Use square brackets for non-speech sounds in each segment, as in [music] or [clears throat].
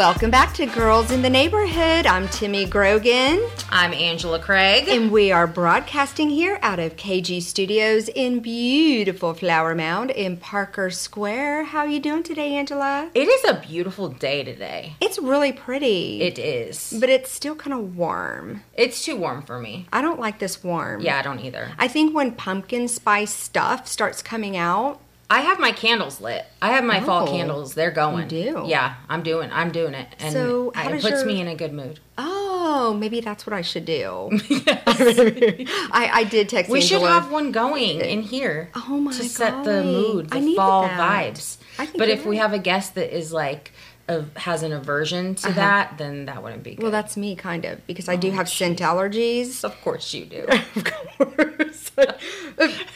Welcome back to Girls in the Neighborhood. I'm Timmy Grogan, I'm Angela Craig. and we are broadcasting here out of KG Studios in beautiful Flower Mound in Parker Square. How are you doing today, Angela? It is a beautiful day today. It's really pretty. It is. but it's still kind of warm. It's too warm for me. I don't like this warm. Yeah, I don't either. I think when pumpkin spice stuff starts coming out, I have my candles lit. I have my fall Oh, candles. They're going. you do? Yeah, I'm doing. I'm doing it, and So, it puts your- me in a good mood. oh, maybe that's what I should do. [laughs] I, I did text We should have one going in here. Oh my To set the mood, I the fall that. vibes. I think But if we have a guest that is like has an aversion to uh-huh. that, then that wouldn't be good. Well, that's me, kind of, because I Oh, do have scent allergies. of course you do. [laughs] Of course. [laughs]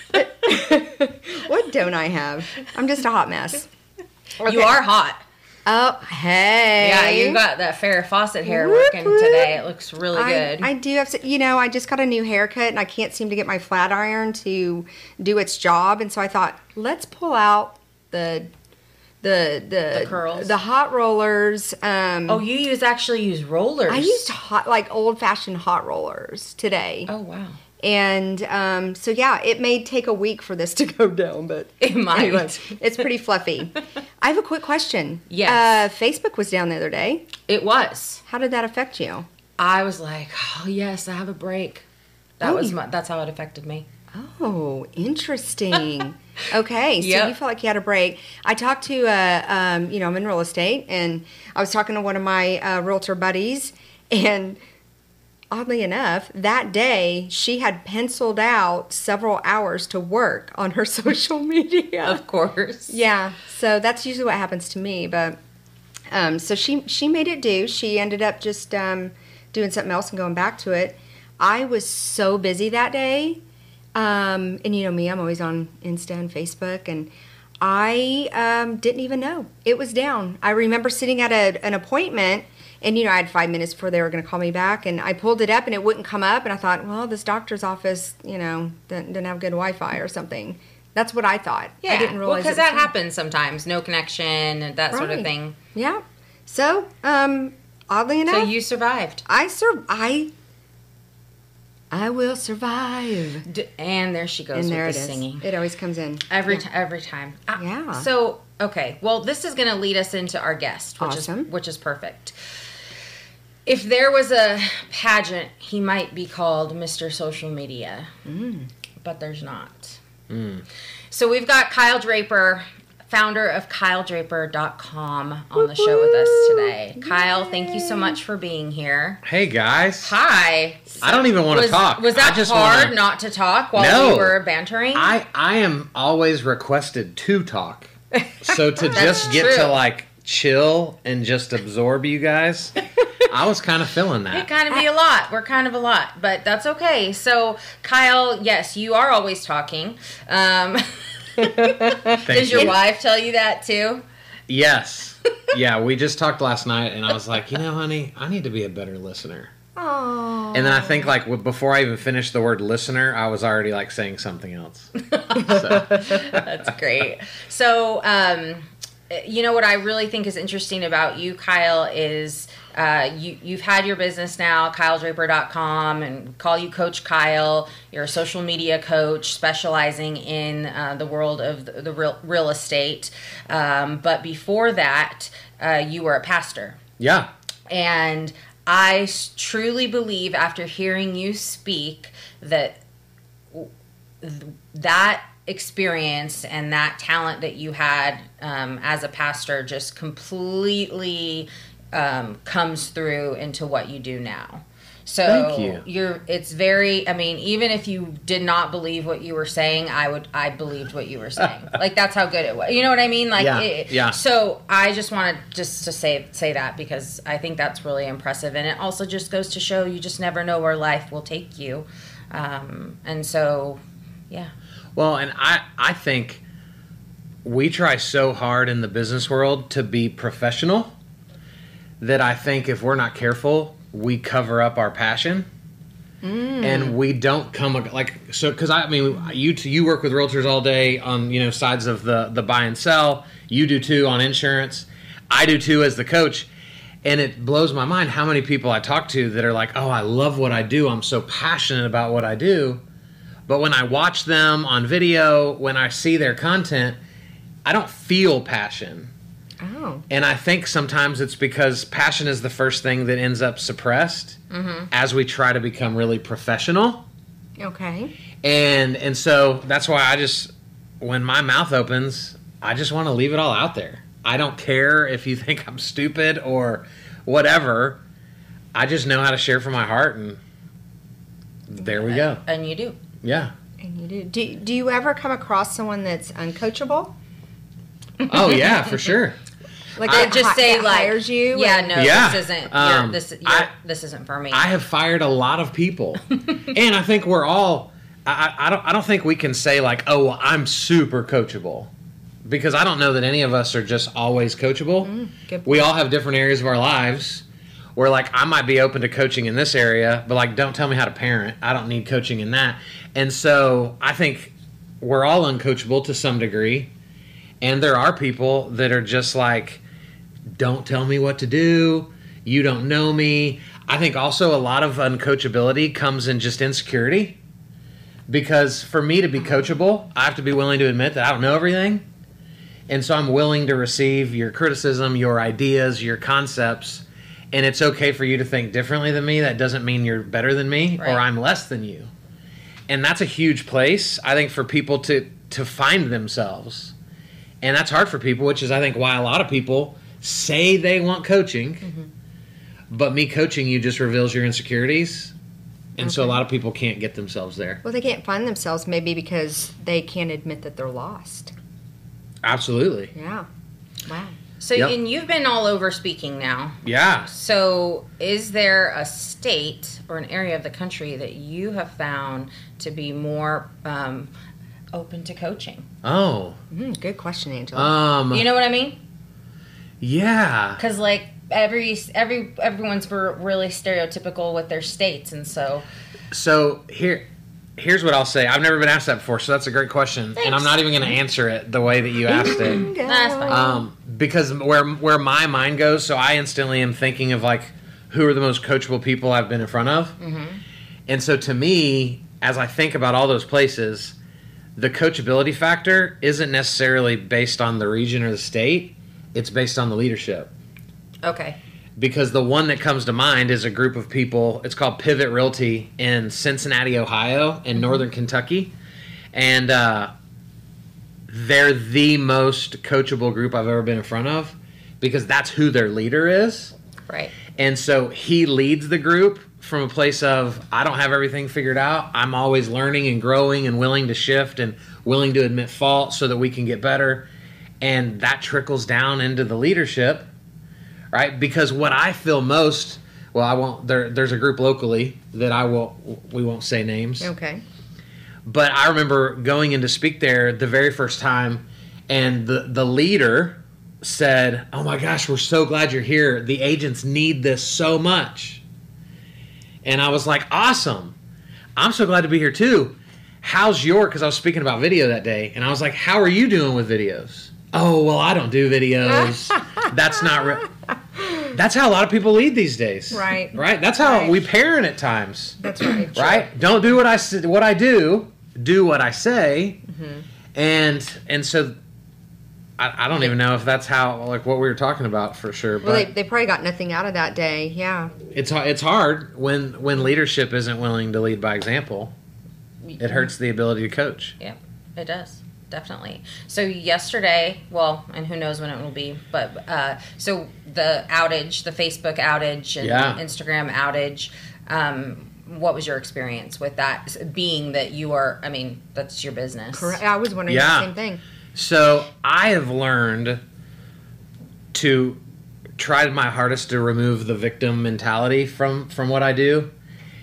don't I have? I'm just a hot mess. [laughs] You are hot. Oh, hey. Yeah, you got that Farrah Fawcett hair Whoop, working whoop. today. It looks really I, good. I do have, to- you know, I just got a new haircut and I can't seem to get my flat iron to do its job, and so I thought, let's pull out the the the, The curls? the hot rollers. Um, oh, you use actually use rollers. I used hot like old fashioned hot rollers today, Oh wow. And um, so yeah, it may take a week for this to [laughs] go down, but It might. Anyway, it's pretty fluffy. [laughs] I have a quick question. Yes. uh, Facebook was down the other day. It was. How did that affect you? I was like, oh yes, I have a break. That Oh, was my, that's how it affected me. Oh, interesting. [laughs] okay, so Yep. you felt like you had a break. I talked to, uh, um, you know, I'm in real estate, and I was talking to one of my uh, realtor buddies, and oddly enough, that day she had penciled out several hours to work on her [laughs] social media. Of course. Yeah, so that's usually what happens to me. But um, so she she made it do. She ended up just um, doing something else and going back to it. I was so busy that day, um, and you know me, I'm always on Insta and Facebook, and I um, didn't even know it was down. I remember sitting at a, an appointment. And you know, I had five minutes before they were going to call me back, and I pulled it up, and it wouldn't come up. And I thought, well, this doctor's office, you know, didn't, didn't have good Wi-Fi or something. That's what I thought. Yeah. I didn't realize because it was that happens sometimes. No connection and that sort of thing. Yeah. So, um, oddly enough, So you survived. I sur- I I will survive. D- and there she goes And there with it the is. singing. It always comes in. Every Yeah. ti- every time. Ah, Yeah. So okay, well, this is going to lead us into our guest, which Awesome. is which is perfect. If there was a pageant, he might be called Mr. Social Media, Mm. but there's not. So we've got Kyle Draper, founder of KyleDraper.com, on the show with us today. Kyle, thank you so much for being here. Hey guys. Hi. I don't even want to talk. was that just hard wanna- not to talk while No. we were bantering? I I am always requested to talk. [laughs] So to just get true. to like chill and just absorb you guys, I was kind of feeling [laughs] that. It kind of be a lot. We're kind of a lot, but that's okay. So, Kyle, yes, you are always talking. Um, [laughs] does your you. wife tell you that too? Yes. [laughs] Yeah, we just talked last night, and I was like, you know, honey, I need to be a better listener. Oh. And then I think like before I even finished the word listener, I was already like saying something else. So, That's great. So, um, you know what I really think is interesting about you, Kyle, is uh, you you've had your business now, KyleDraper.com, and call you Coach Kyle. You're a social media coach specializing in uh, the world of the, the real real estate. Um, but before that, uh, you were a pastor. yeah. And I truly believe, after hearing you speak, that that experience and that talent that you had um, as a pastor just completely um, comes through into what you do now. So Thank you. you're it's very I mean even if you did not believe what you were saying I would I believed what you were [laughs] saying like that's how good it was you know what I mean like Yeah, it, yeah. so I just wanted just to say say that because I think that's really impressive, and it also just goes to show you just never know where life will take you, um, and so yeah, Well, and I I think we try so hard in the business world to be professional that I think if we're not careful, we cover up our passion. Mm. And we don't come like so because I mean you t- you work with realtors all day on you know sides of the the buy and sell. You do too on insurance. I do too as the coach. And it blows my mind how many people I talk to that are like, "Oh, I love what I do. I'm so passionate about what I do." But when I watch them on video, when I see their content, I don't feel passion. Oh. And I think sometimes it's because passion is the first thing that ends up suppressed mm-hmm. as we try to become really professional. Okay. And and so that's why I just when my mouth opens, I just want to leave it all out there. I don't care if you [laughs] think I'm stupid or whatever. I just know how to share from my heart and there we go. And you do. Yeah. And you do. Do, do you ever come across someone that's uncoachable? [laughs] Oh yeah, for sure. Like I just hi- say that like, hires you? Yeah, and- no, Yeah. this isn't. You're, Um, this you're, I- this isn't for me. I have fired a lot of people, [laughs] and I think we're all. I, I I don't. I don't think we can say like, oh, well, I'm super coachable, because I don't know that any of us are just always coachable. good we all have different areas of our lives where like I might be open to coaching in this area, but like don't tell me how to parent. I don't need coaching in that. And so I think we're all uncoachable to some degree, and there are people that are just like don't tell me what to do. You don't know me. I think also a lot of uncoachability comes in just insecurity. Because for me to be coachable, I have to be willing to admit that I don't know everything. And so I'm willing to receive your criticism, your ideas, your concepts. And it's okay for you to think differently than me. That doesn't mean you're better than me Right. or I'm less than you. And that's a huge place, I think, for people to, to find themselves. And that's hard for people, which is, I think, why a lot of people say they want coaching, but me coaching you just reveals your insecurities. And so a lot of people can't get themselves there. Well, they can't find themselves maybe because they can't admit that they're lost. Absolutely. Yeah. Wow. so, Yep. and you've been all over speaking now. Yeah. So, is there a state or an area of the country that you have found to be more um, open to coaching? Oh. Mm, good question, Angela. Um. You know what I mean? yeah. Because like every every everyone's really stereotypical with their states, and so So here, here's what I'll say. I've never been asked that before, so that's a great question, and I'm not even going to answer it the way that you asked it. [clears throat] That's fine. um, because where where my mind goes, so I instantly am thinking of like who are the most coachable people I've been in front of, and so to me, as I think about all those places, the coachability factor isn't necessarily based on the region or the state; it's based on the leadership. okay, Because the one that comes to mind is a group of people. It's called Pivot Realty in Cincinnati, Ohio, in northern Kentucky, and uh, they're the most coachable group I've ever been in front of because that's who their leader is. right, And so he leads the group from a place of I don't have everything figured out. I'm always learning and growing and willing to shift and willing to admit fault so that we can get better. And that trickles down into the leadership, right? Because what I feel most well, I won't there there's a group locally that I will we won't say names. okay. But I remember going in to speak there the very first time, and the the leader said, "Oh my gosh, we're so glad you're here. The agents need this so much." And I was like, "Awesome! I'm so glad to be here too." How's your? Because I was speaking about video that day, and I was like, "How are you doing with videos?" Oh well, I don't do videos. [laughs] That's not real. That's how a lot of people lead these days. Right. Right. That's how Right. we parent at times That's right. right? Don't do what I what I do. Do what I say, mm-hmm. and and so I, I don't even know if that's how like what we were talking about for sure. Well, they, But they probably got nothing out of that day. Yeah. it's it's hard when when leadership isn't willing to lead by example. It hurts the ability to coach. Yeah, it does. Definitely. So yesterday, well, and who knows when it will be, but uh, so the outage, the Facebook outage and Yeah. Instagram outage. Um, what was your experience with that? Being that you are, I mean, that's your business. Correct. I was wondering Yeah. the same thing. So I have learned to try my hardest to remove the victim mentality from from what I do.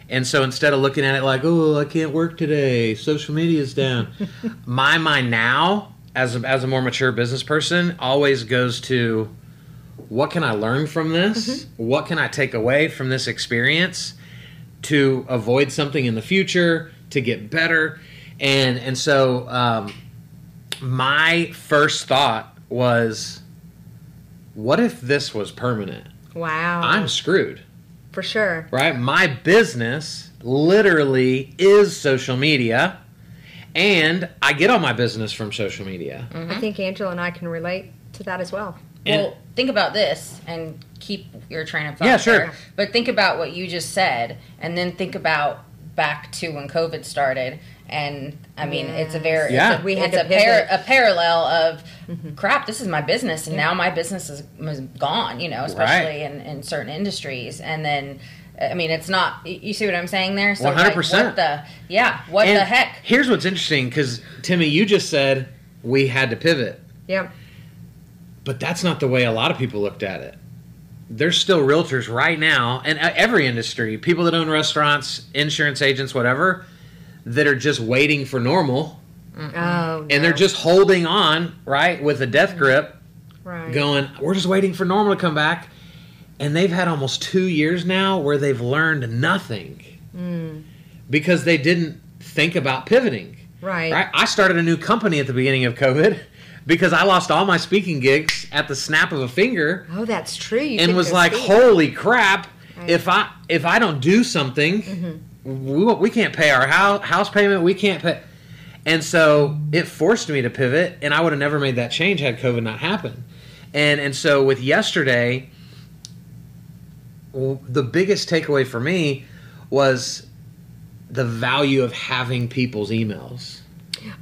And so instead of looking at it like, "Oh, I can't work today. Social media's down." [laughs] my mind now as a, as a more mature business person always goes to what can I learn from this? What can I take away from this experience to avoid something in the future, to get better? And and so um, my first thought was, what if this was permanent? Wow. I'm screwed. for sure. right? My business literally is social media, and I get all my business from social media. Mm-hmm. I think Angela and I can relate to that as well. And- well, think about this and keep your train of thought. Yeah, sure. there. But think about what you just said, and then think about back to when COVID started. And I mean, it's a very Yeah. it's a, We had a, par- a parallel of crap. This is my business, and now my business is, is gone. You know, especially in, in certain industries. And then, I mean, it's not. You you see what I'm saying there? 100%. the yeah? What And the heck? Here's what's interesting because Timmy, you just said we had to pivot, Yep. but that's not the way a lot of people looked at it. There's still realtors right now, and uh, every industry, people that own restaurants, insurance agents, whatever, that are just waiting for normal, Oh, no. and they're just holding on, right, with a death grip, right. going, we're just waiting for normal to come back. And they've had almost two years now where they've learned nothing mm. because they didn't think about pivoting. Right. Right? I started a new company at the beginning of COVID [laughs] because I lost all my speaking gigs at the snap of a finger Oh, that's true. You and was like, speak. "Holy crap! Right. If I if I don't do something, mm-hmm. We, we can't pay our house house payment. We can't pay." And so it forced me to pivot, and I would have never made that change had COVID not happened. And and so with yesterday, the biggest takeaway for me was the value of having people's emails.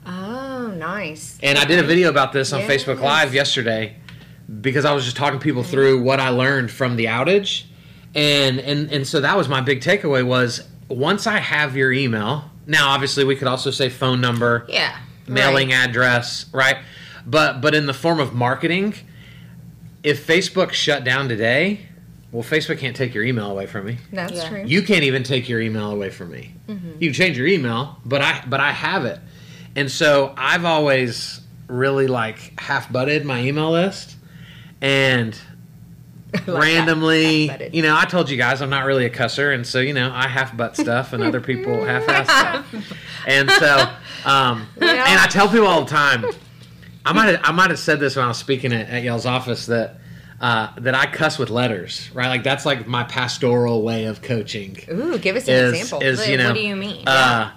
Oh, nice. And I did a video about this on Yes. Facebook Live yesterday because I was just talking people through what I learned from the outage. And and and so that was my big takeaway was once I have your email, now obviously we could also say phone number, Yeah. mailing address, right? But but in the form of marketing, if Facebook shut down today, well Facebook can't take your email away from me. That's Yeah. true. You can't even take your email away from me. Mm-hmm. You can change your email, but I but I have it. And so I've always really like half butted my email list and [laughs] Like randomly, half-butted. you know, I told you guys I'm not really a cusser, and so you know I half butt stuff, and other people [laughs] half ass stuff, and so, um, Yeah. and I tell people all the time, I might have, I might have said this when I was speaking at, at y'all's office that uh, that I cuss with letters, right? Like that's like my pastoral way of coaching. Ooh, give us an Is example. is you know, What do you mean? Uh,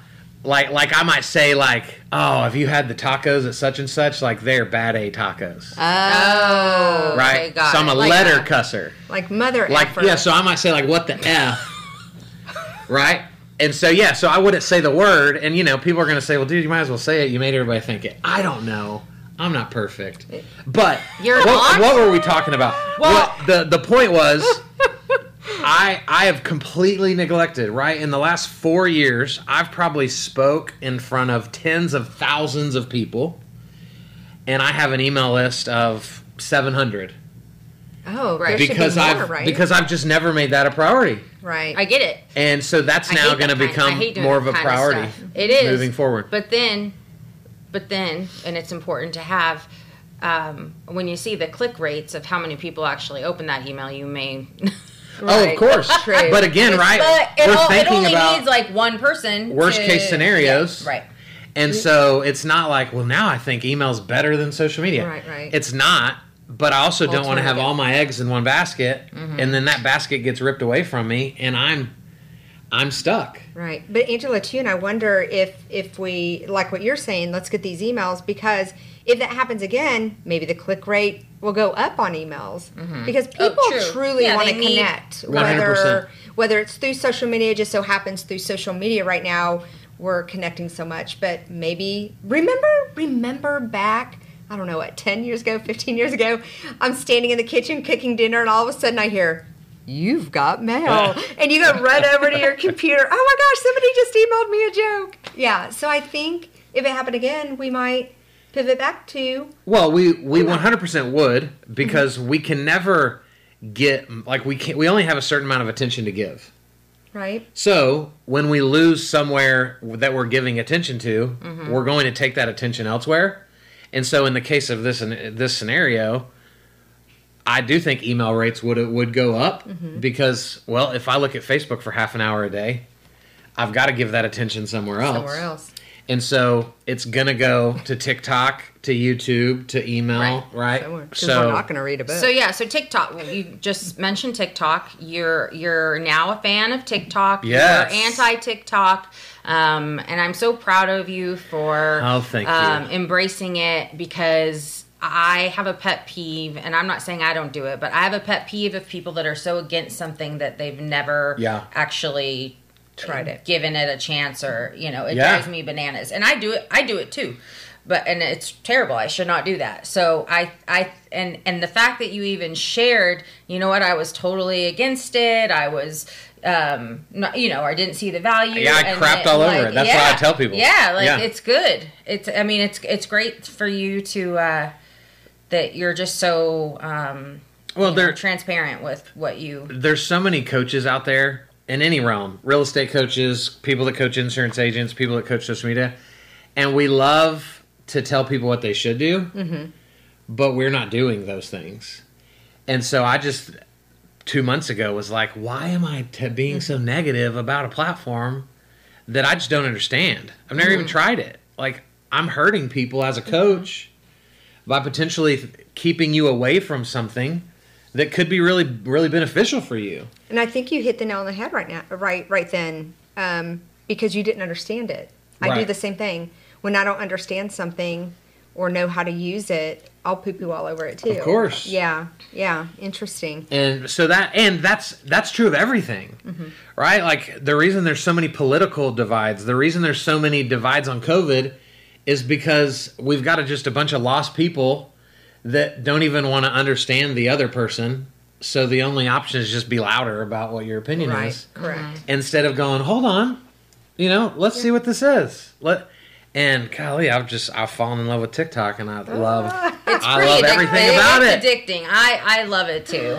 like like I might say like, oh, have you had the tacos at such and such? Like they're bad A tacos, oh, right? okay, so I'm a. Like letter a- cusser. like mother like effer. yeah so i might say like what the f right and so yeah so i wouldn't say the word and you know people are going to say well dude you might as well say it you made everybody think it i don't know i'm not perfect but You're what, what were we talking about Well- what the the point was [laughs] I, I have completely neglected right in the last four years i've probably spoke in front of tens of thousands of people and i have an email list of 700 Oh, Right. there be because more, I've right? because I've just never made that a priority, right. I get it. and so that's I now going to that kind- I hate become doing more of a kind of priority. It is moving forward. But then, but then, and it's important to have um, when you see the click rates of how many people actually open that email. You may, [laughs] Oh, of course. True. But again, right? but it, we're all, it thinking only about needs like one person. worst to- case scenarios. Yeah, right? and so it's not like, well, now I think email's better than social media. Right, right. It's not. But I also don't want to have all my eggs in one basket, Mm-hmm. and then that basket gets ripped away from me, and I'm I'm stuck. Right. But Angela too, and I wonder if if we like what you're saying, let's get these emails because if that happens again, maybe the click rate will go up on emails mm-hmm. because Oh, people true. truly Yeah, want to connect. 100%. Whether whether it's through social media, just so happens through social media right now we're connecting so much. But maybe remember remember back. I don't know what, 10 years ago, 15 years ago, I'm standing in the kitchen cooking dinner, and all of a sudden I hear, You've got mail. Oh. [laughs] and you go run over to your computer. Oh my gosh, somebody just emailed me a joke. Yeah, so I think if it happened again, we might pivot back to Well, we we 100% would mm-hmm. because we can never get like we can we only have a certain amount of attention to give. right. So when we lose somewhere that we're giving attention to, mm-hmm. we're going to take that attention elsewhere. And so in the case of this this scenario, I do think email rates would it would go up mm-hmm. because well, if I look at Facebook for half an hour a day, I've got to give that attention somewhere else. Somewhere else. And so it's gonna go to TikTok, to YouTube, to email, right? So we're not going to read a book. So yeah, so TikTok. You just mentioned TikTok. You're you're now a fan of TikTok. Yes. You're anti TikTok, um, and I'm so proud of you for Oh, thank you. um, embracing it because I have a pet peeve, and I'm not saying I don't do it, but I have a pet peeve of people that are so against something that they've never Yeah. actually Tried it. given it a chance, or you know, it Yeah. drives me bananas, and I do it. I do it too. But and it's terrible. I should not do that. So I I and and the fact that you even shared, you know what? I was totally against it. I was um not, you know i didn't see the value Yeah, I and crapped it, all over like, it. That's what I tell people. yeah like Yeah. it's good it's i mean it's it's great for you to uh that you're just so um Well, you know, there transparent with what you there's so many coaches out there in any realm real estate coaches people that coach insurance agents people that coach social media and we love to tell people what they should do Mm-hmm. but we're not doing those things and so i just two months ago was like why am i t- being so Mm-hmm. negative about a platform that i just don't understand i've never Mm-hmm. even tried it like i'm hurting people as a coach by potentially keeping you away from something that could be really really beneficial for you and I think you hit the nail on the head right now, right, right then, um, because you didn't understand it. I do the same thing when I don't understand something or know how to use it. I'll poo poo all over it too. Of course. Yeah. Yeah. Interesting. and so that and that's that's true of everything right like the reason there's so many political divides the reason there's so many divides on covid is because we've got a, just a bunch of lost people that don't even want to understand the other person so the only option is just be louder about what your opinion Right. is Correct. instead of going hold on you know let's see what this is let and golly i've just i've fallen in love with tiktok and i love [laughs] It's I love addictive. everything about it's it. addicting. I I love it too.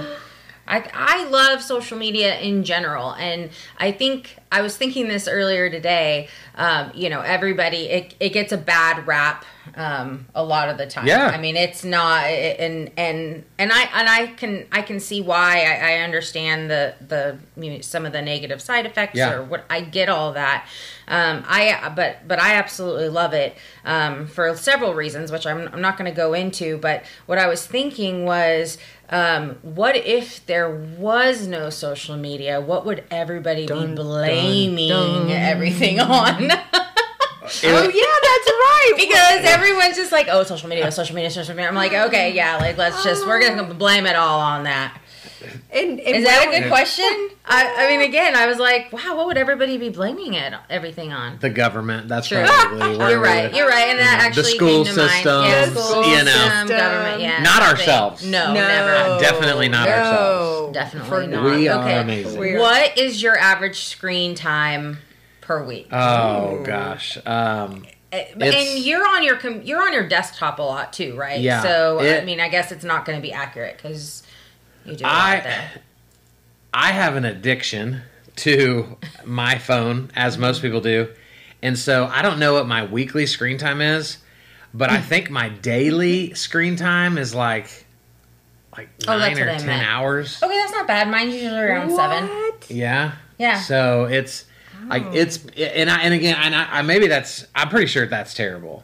I I love social media in general, and I think I was thinking this earlier today. Um, you know, everybody it it gets a bad rap um, a lot of the time. Yeah. I mean, it's not, and and and I and I can I can see why. I, I understand the the you know, some of the negative side effects Yeah. or what I get all that. Um, I but but I absolutely love it um, for several reasons, which I'm I'm not going to go into. But what I was thinking was, um, what if there was no social media? What would everybody Dun, be dun, blaming dun. everything on? [laughs] Oh yeah, that's right. because everyone's just like, oh, social media, social media, social media. I'm like, okay, yeah, like let's just we're gonna blame it all on that. And, and Is that a good question? I, I mean, again, I was like, wow, what would everybody be blaming it everything on? the government that's True. probably [laughs] where You're we right. would- You're right, and that the actually school came to mind. Yeah, systems, school you know. system, government. Yeah, Not nothing. ourselves. No, No. never. Definitely not no, ourselves. Definitely For not. We are okay. amazing. We're- What is your average screen time per week? Oh Ooh. gosh. Um, Uh, it's- and you're on your com- you're on your desktop a lot too, right? Yeah, So I mean, I guess it's not going to be accurate because you do I there. I have an addiction to my phone, as most people do, and so I don't know what my weekly screen time is, but I think my daily screen time is like like Oh, nine or ten meant. hours. Okay, that's not bad. Mine's usually around seven. Yeah. Yeah. So it's like it's and I and again and I, I maybe that's I'm pretty sure that's terrible.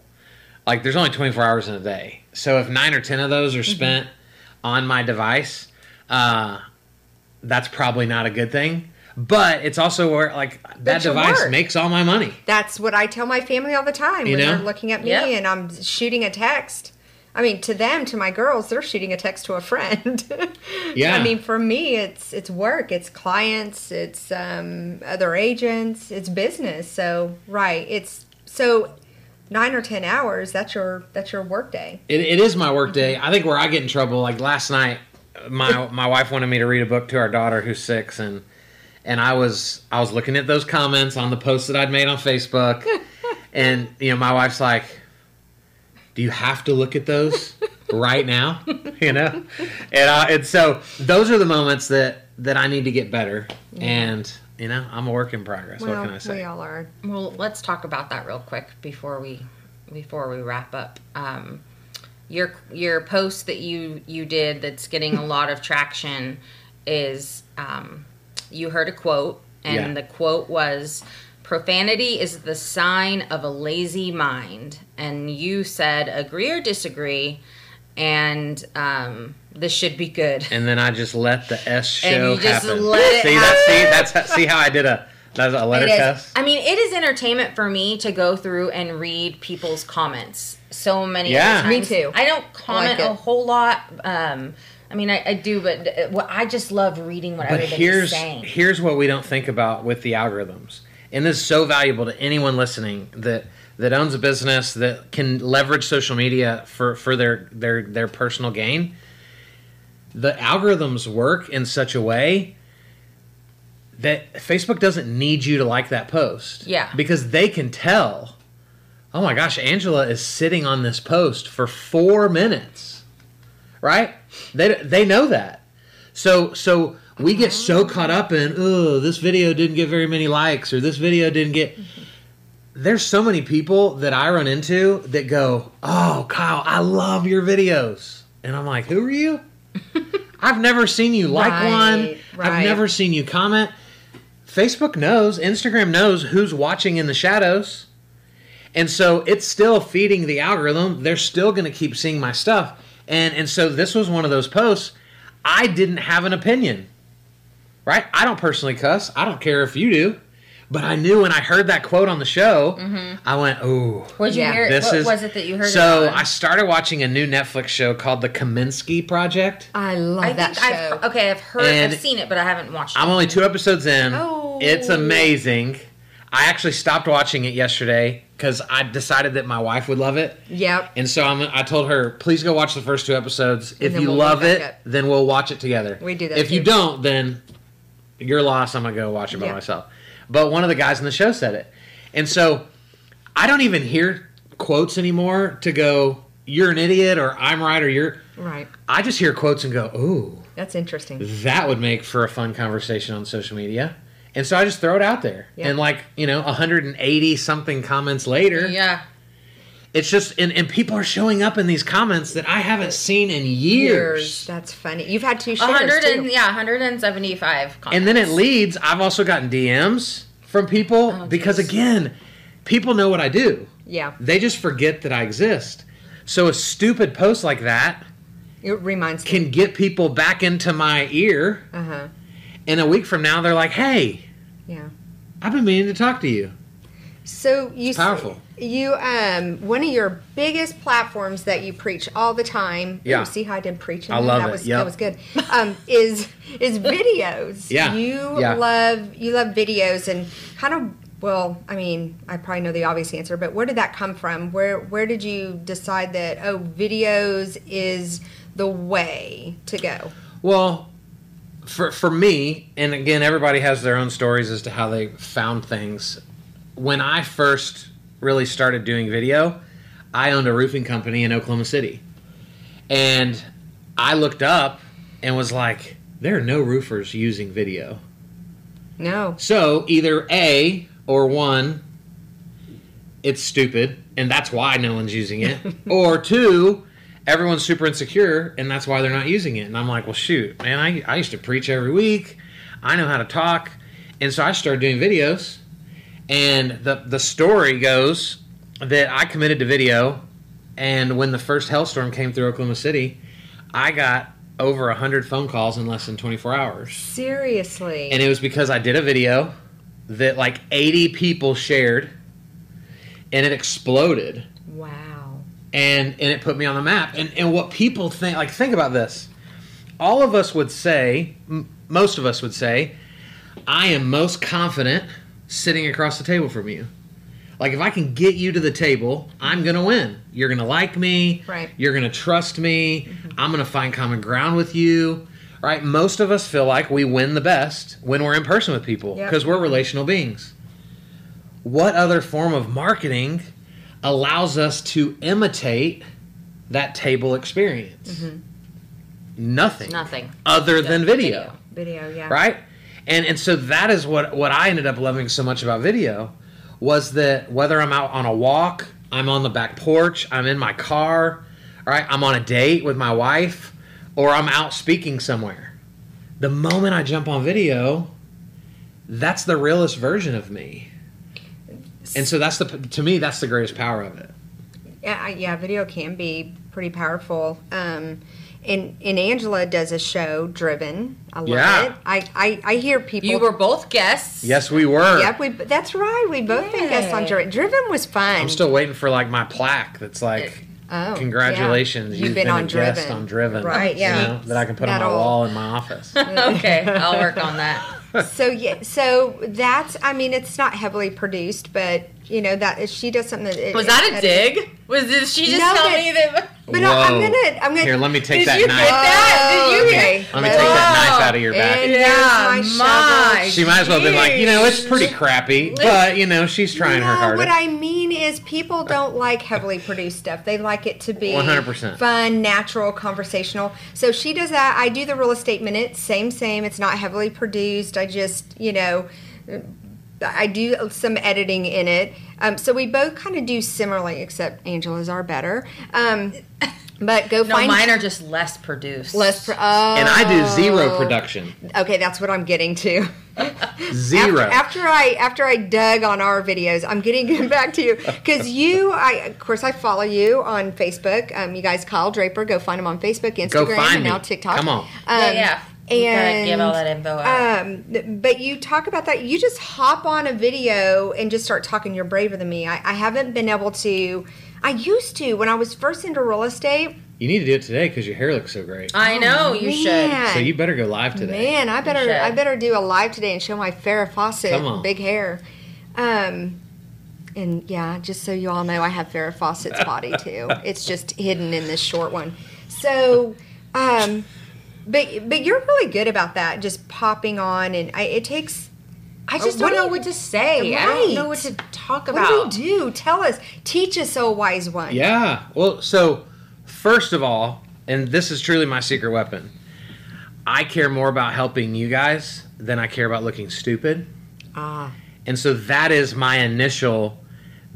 Like there's only 24 hours in a day, so if nine or ten of those are Mm-hmm. spent on my device, uh, that's probably not a good thing. But it's also where like that That's your device work. makes all my money. That's what I tell my family all the time You when know? they're looking at me Yep. and I'm shooting a text. I mean, to them, to my girls, they're shooting a text to a friend. [laughs] Yeah. I mean, for me, it's it's work, it's clients, it's um, other agents, it's business. So right, it's so nine or ten hours. That's your that's your work day. It, it is my work day. I think where I get in trouble, like last night, my my wife wanted me to read a book to our daughter who's six, and and I was I was looking at those comments on the post that I'd made on Facebook, [laughs] and you know my wife's like, "Do you have to look at those right now?" [laughs] You know, and uh, and so those are the moments that that I need to get better, and you know I'm a work in progress. well, what can I say? we all are. Well, let's talk about that real quick before we before we wrap up. Um, your your post that you you did that's getting a lot of traction is um, you heard a quote and Yeah. the quote was profanity is the sign of a lazy mind. And you said agree or disagree, and um, this should be good. And then I just let the S show And you just happen. let it see that? See that's how- see how I did a that's a letter It is. test. I mean, it is entertainment for me to go through and read people's comments. So many. Yeah. other Me too. I don't comment it. a whole lot. Um, I mean, I, I do, but uh, what I just love reading what But everybody's here's saying. here's what we don't think about with the algorithms, and this is so valuable to anyone listening that that owns a business that can leverage social media for for their their their personal gain. The algorithms work in such a way that Facebook doesn't need you to like that post. Yeah. Because they can tell, oh my gosh, Angela is sitting on this post for four minutes. Right? They they know that. So so we get so mm-hmm. caught up in, oh, this video didn't get very many likes or this video didn't get mm-hmm. there's so many people that I run into that go, "Oh, Kyle, I love your videos." And I'm like, "Who are you?" [laughs] I've never seen you like Right, one. I've never seen you comment. Facebook knows, Instagram knows who's watching in the shadows. And so it's still feeding the algorithm. They're still going to keep seeing my stuff. And and so this was one of those posts I didn't have an opinion. Right? I don't personally cuss. I don't care if you do. But I knew when I heard that quote on the show, mm-hmm. I went, "Ooh, What'd you Yeah. hear? this what is was it that you heard? So it? I started watching a new Netflix show called The Kominsky Project. I love I that think show. I've okay. I've heard. And I've seen it, but I haven't watched it. I'm only two episodes in. Oh. It's amazing. I actually stopped watching it yesterday because I decided that my wife would love it. Yep. And so I'm, I told her, please go watch the first two episodes. If you we'll love it, up. then we'll watch it together. We do that If you don't, then you're lost. I'm going to go watch it by Yeah. myself. But one of the guys in the show said it. And so I don't even hear quotes anymore to go, you're an idiot or I'm right or you're. Right. I just hear quotes and go, ooh, That's interesting. that would make for a fun conversation on social media. And so I just throw it out there. Yeah. And like, you know, 180 something comments later, yeah. it's just, and, and people are showing up in these comments that I haven't seen in years. That's funny. You've had two shares hundred too. and yeah, hundred and seventy-five. comments. And then it leads, I've also gotten DMs from people Oh, because, geez. again, people know what I do. yeah. They just forget that I exist. So a stupid post like that It reminds me. can get people back into my ear. Uh huh. And a week from now, they're like, hey, Yeah. I've been meaning to talk to you. So you s- powerful. You um one of your biggest platforms that you preach all the time. Yeah. Ooh, see how I did preaching. I love that it, Was, yep. That was good. Um, is is videos. Yeah, You yeah. love you love videos and kind of well, I mean, I probably know the obvious answer, but where did that come from? Where where did you decide that oh, videos is the way to go? Well, for for me, and again, everybody has their own stories as to how they found things. When I first really started doing video, I owned a roofing company in Oklahoma City, and I looked up and was like, "There are no roofers using video." No. So either A or one, it's stupid, and that's why no one's using it, [laughs] or two, everyone's super insecure, and that's why they're not using it. And I'm like, well, shoot, man, I, I used to preach every week. I know how to talk, and so I started doing videos. And the the story goes that I committed to video, and when the first hailstorm came through Oklahoma City, I got over hundred phone calls in less than 24 hours. Seriously. And it was because I did a video that like 80 people shared and it exploded wow. And and it put me on the map. And and what people think like think about this. All of us would say, m- most of us would say, I am most confident sitting across the table from you. Like if I can get you to the table, I'm going to win. You're going to like me. Right. You're going to trust me. Mm-hmm. I'm going to find common ground with you. Right? Most of us feel like we win the best when we're in person with people Yep. because we're relational beings. What other form of marketing allows us to imitate that table experience? Mm-hmm. Nothing. Nothing. Other than video Video, yeah. right and and so that is what what i ended up loving so much about video was that whether i'm out on a walk i'm on the back porch i'm in my car all right i'm on a date with my wife or i'm out speaking somewhere the moment i jump on video that's the realest version of me And so that's the to me that's the greatest power of it. Yeah, yeah, video can be pretty powerful. Um, and and Angela does a show, Driven. I love Yeah. it. I, I I hear people. You were both guests. Yes, we were. Yep, we. That's right. We both been guests on Driven. Driven was fun. I'm still waiting for like my plaque that's like Oh, congratulations, yeah. you've, been, on Driven. on Driven. Right, you yeah. know, that I can put on my That'll- wall in my office. [laughs] okay, I'll work on that. so yeah, so that's. I mean, it's not heavily produced, but you know that if she does something. That, it- Was that a it- dig? Was did she just No, tell but- me that? But no, I'm gonna. I'm gonna. Here, let me take Did that you knife. get that? Did you oh, okay. get- Let me take that knife out of your back. And Yeah, my my. She might as well have been like, you know, it's pretty crappy, but you know, she's trying her hardest. what I mean is people don't like heavily produced stuff. They like it to be 100%. fun, natural, conversational. So she does that. I do the real estate minute. Same, same. It's not heavily produced. I just, you know, I do some editing in it. Um, so we both kind of do similarly, except Angela's are better. Um, but go No, find mine are just less produced. less. Pro- oh. and I do zero production. Okay, that's what I'm getting to. [laughs] Zero. After, after I after I dug on our videos, I'm getting [laughs] back to you because you, I of course I follow you on Facebook. Um, you guys, Kyle Draper, go find him on Facebook, Instagram, Go find and me. now TikTok. Come on. Um, Yeah, yeah. We gotta And give all that info out. Um, but you talk about that. You just hop on a video and just start talking. You're braver than me. I, I haven't been able to. I used to when I was first into real estate. You need to do it today because your hair looks so great. I know you should. So you better go live today. Man, I better. I better do a live today and show my Farrah Fawcett big hair. Um, and yeah, just so you all know, I have Farrah Fawcett's body too. It's just hidden in this short one. So, um, but but you're really good about that, just popping on, and I, it takes. I just don't know what to say. I don't know what to talk about. What about. do we do? Tell us. Teach us, oh wise one. Yeah. Well, so first of all, and this is truly my secret weapon, I care more about helping you guys than I care about looking stupid. Ah. And so that is my initial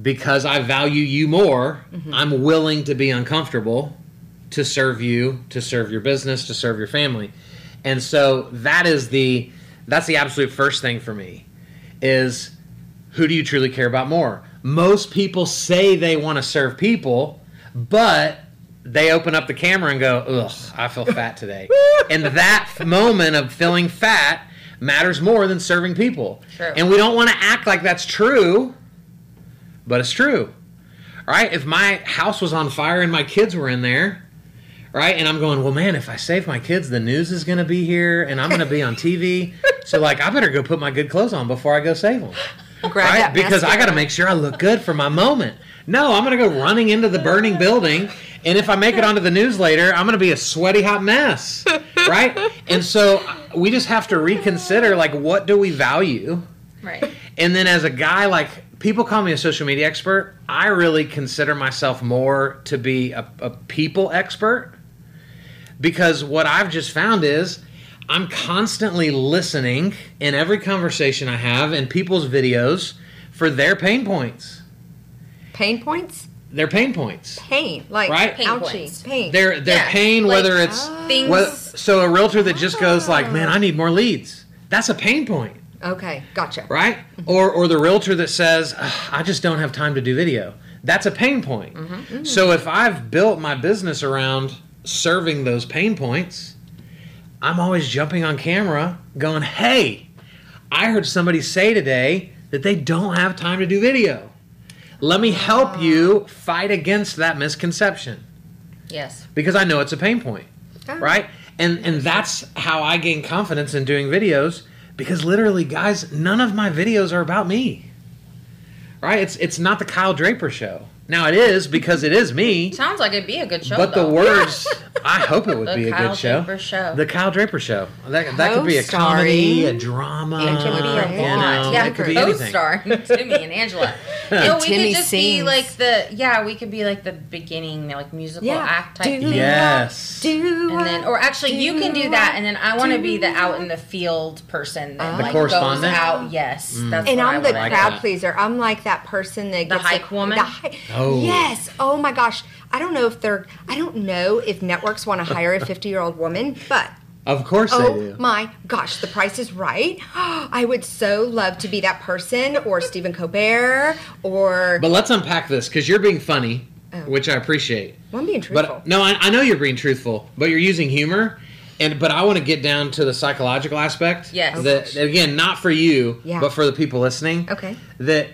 because I value you more, Mm-hmm. I'm willing to be uncomfortable to serve you, to serve your business, to serve your family. And so that is the that's the absolute first thing for me is who do you truly care about more? Most people say they want to serve people, but they open up the camera and go, "Ugh, I feel fat today." [laughs] and that moment of feeling fat matters more than serving people. True. And we don't want to act like that's true, but it's true. All right? If my house was on fire and my kids were in there, right? And I'm going, well, man, if I save my kids, the news is going to be here and I'm going to be on TV. [laughs] so, like, I better go put my good clothes on before I go save them. Grab right? Because I got to make sure I look good for my moment. No, I'm going to go running into the burning building. And if I make it onto the news later, I'm going to be a sweaty hot mess. Right? And so we just have to reconsider like, what do we value? Right. And then as a guy, like people call me a social media expert, I really consider myself more to be a, a people expert because what I've just found is I'm constantly listening in every conversation I have in people's videos for their pain points. Pain points. Their pain points. Pain, like Right? Pain ouchie, points. pain. Their their Yeah, pain, like, whether it's uh, Things. whether, so a realtor that just goes like, "Man, I ah. need more leads." That's a pain point. okay, gotcha. right? Mm-hmm. Or or the realtor that says, I just don't have time to do video. That's a pain point. Mm-hmm. Mm. So if I've built my business around serving those pain points, I'm always jumping on camera going, "Hey, I heard somebody say today that they don't have time to do video. Let me help ah. you fight against that misconception." yes. because I know it's a pain point, Oh. right? And and that's how I gain confidence in doing videos because literally, guys, none of my videos are about me. Right? It's it's not the Kyle Draper show. Now it is because it is me, Sounds like it'd be a good show. but the words [laughs] I hope it would The be a Kyle good show. Draper Show. The Kyle Draper show. That that could be a comedy, a drama. It can be a you lot. know, yeah, it could be anything. co-starring Timmy and Angela. [laughs] no, we Timmy could just be like the yeah, we could be like the beginning, like musical Yeah. act type Do thing. Yes. Do And then, or actually, you can do that, and then I want to be the out in the field person that The like correspondent? goes out. Yes, mm. that's and what I'm I the would like crowd pleaser. I'm like that person that gets The gets hype woman? The hy- Oh. Yes. Oh my gosh. I don't know if they're. I don't know if networks want to hire a 50 year old woman, but Of course they Oh do. my gosh, the price is right. [gasps] I would so love to be that person or Stephen Colbert or But let's unpack this because you're being funny, Oh. which I appreciate. well, I'm being truthful. But no, I, I know you're being truthful, but you're using humor. And but I want to get down to the psychological aspect. Yes. That oh, again, not for you, Yeah. but for the people listening. Okay. That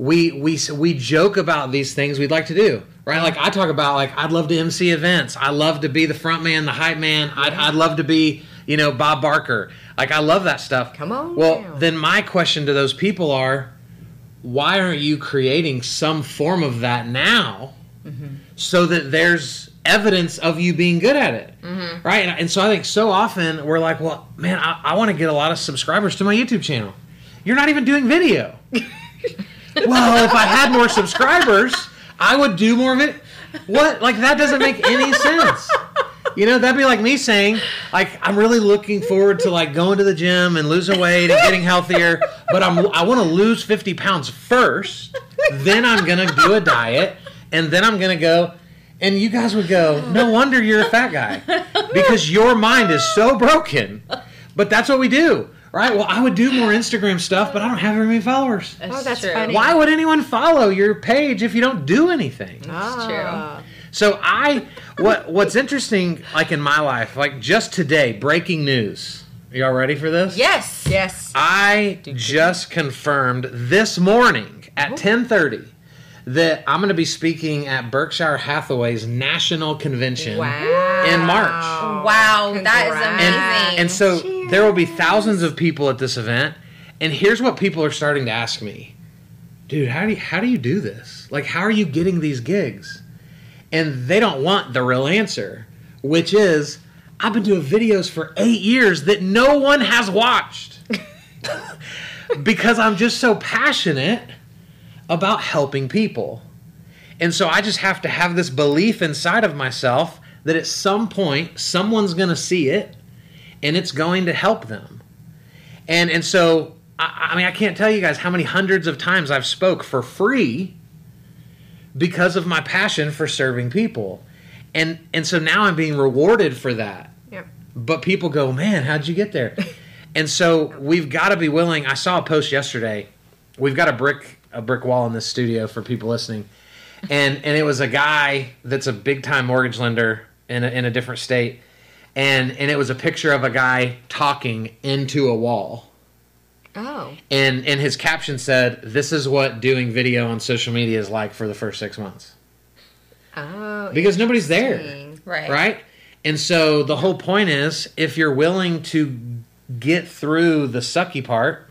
we we we joke about these things we'd like to do, right? Like I talk about like I'd love to MC events. I love to be the front man, the hype man. I'd, I'd love to be you know Bob Barker. Like I love that stuff. Come on Well, now. then my question to those people are, why aren't you creating some form of that now? Mm-hmm. so that there's evidence of you being good at it mm-hmm. right and, and so i think so often we're like well man i, I want to get a lot of subscribers to my youtube channel you're not even doing video [laughs] well if i had more subscribers i would do more of it. What? Like that doesn't make any sense. You know that'd be like me saying like i'm really looking forward to like going to the gym and losing weight and getting healthier but i'm i want to lose 50 pounds first then i'm gonna do a diet and then i'm gonna go and you guys would go no wonder you're a fat guy because your mind is so broken. But that's what we do right well i would do more instagram stuff but i don't have very many followers Oh, that's funny. why would anyone follow your page if you don't do anything That's Ah. so I what what's interesting like in my life, like just today, breaking news. Y'all ready for this? Yes. Yes. I just confirmed this morning at 10:30 that I'm going to be speaking at Berkshire Hathaway's national convention Wow. in March. Wow, that is Congrats. amazing. And so Cheers. there will be thousands of people at this event. And here's what people are starting to ask me. Dude, how do you, how do you do this? Like how are you getting these gigs? And they don't want the real answer, which is I've been doing videos for 8 years that no one has watched. [laughs] because I'm just so passionate about helping people. And so I just have to have this belief inside of myself that at some point someone's going to see it and it's going to help them. And and so I, I mean I can't tell you guys how many hundreds of times I've spoke for free because of my passion for serving people. And and so now I'm being rewarded for that. Yep. But people go, "Man, how'd you get there?" [laughs] and so we've got to be willing. I saw a post yesterday. We've got a brick a brick wall in this studio for people listening. And and it was a guy that's a big time mortgage lender in a, in a different state. And and it was a picture of a guy talking into a wall Oh. and and his caption said, "This is what doing video on social media is like for the first six months Oh. because nobody's there, right. right?" And so the whole point is, if you're willing to get through the sucky part,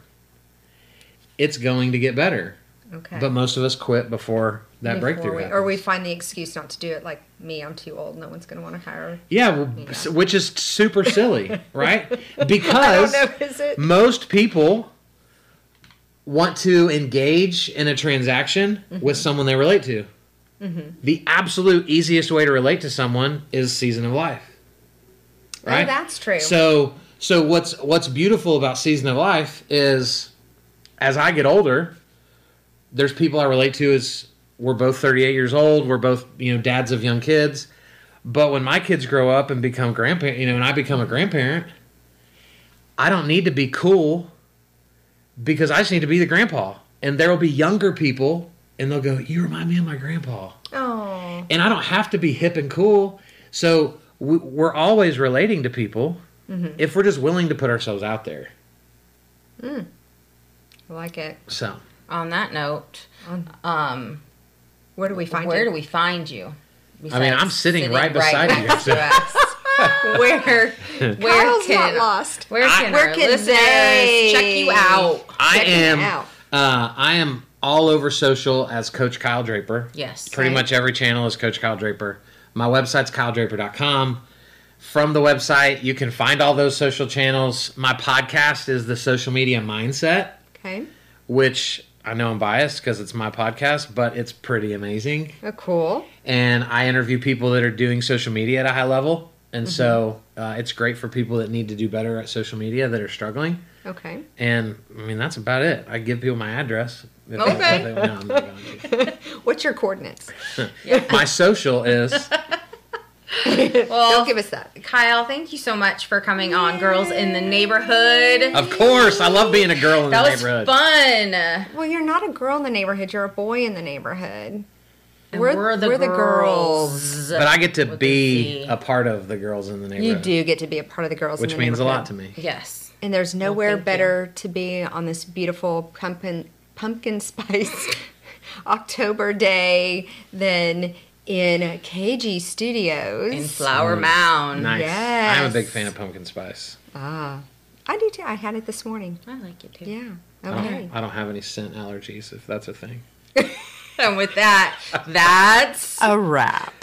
it's going to get better. Okay. But most of us quit before that Before breakthrough we, or we find the excuse not to do it. Like me, I'm too old. No one's going to want to hire. Me. Yeah, well, which is super silly, [laughs] right? Because know. Most people want to engage in a transaction Mm-hmm. with someone they relate to. The absolute easiest way to relate to someone is season of life. Right? Oh, that's true. So so what's what's beautiful about season of life is as I get older, there's people I relate to as we're both 38 years old, we're both, you know, dads of young kids. But when my kids grow up and become grandparent, you know, and I become a grandparent, I don't need to be cool because I just need to be the grandpa. And there will be younger people and they'll go, "You remind me of my grandpa." oh. and I don't have to be hip and cool. So we, we're always relating to people mm-hmm. if we're just willing to put ourselves out there. Mm. I like it. So On that note, um, Where do we find where it? do we find you? I mean, I'm sitting right beside you, next so- to us. [laughs] where [laughs] where Kyle's can not lost. where I- Where can they- check you out? I Check am out. uh, I am all over social as Coach Kyle Draper. Yes. Pretty Right. much every channel is Coach Kyle Draper. My website's kyledraper.com. From the website, you can find all those social channels. My podcast is the Social Media Mindset, Okay. which I know I'm biased because it's my podcast, but it's pretty amazing. Oh, cool. and I interview people that are doing social media at a high level. And so uh, it's great for people that need to do better at social media that are struggling. Okay. And I mean, that's about it. I give people my address. Okay. they- no, I'm not going [laughs] What's your coordinates? [laughs] My social is [laughs] [laughs] Well, Don't give us that. Kyle, thank you so much for coming on Girls in the Neighborhood. Of course, I love being a girl in that the was neighborhood. fun. Well, you're not a girl in the neighborhood. You're a boy in the neighborhood. And we're, the, girls. But I get to With the be a part of the girls in the neighborhood. You do get to be a part of the girls, Which in the Neighborhood. Which means a lot to me. Yes. And there's nowhere thank you. better to be on this beautiful pumpkin pumpkin [laughs] spice [laughs] October day than in KG Studios in Flower Ooh, Mound. Nice. Yes. I'm a big fan of pumpkin spice. Ah, I do too. I had it this morning. I like it too. Yeah. Okay. I don't, I don't have any scent allergies, if that's a thing. [laughs] and with that, that's a wrap.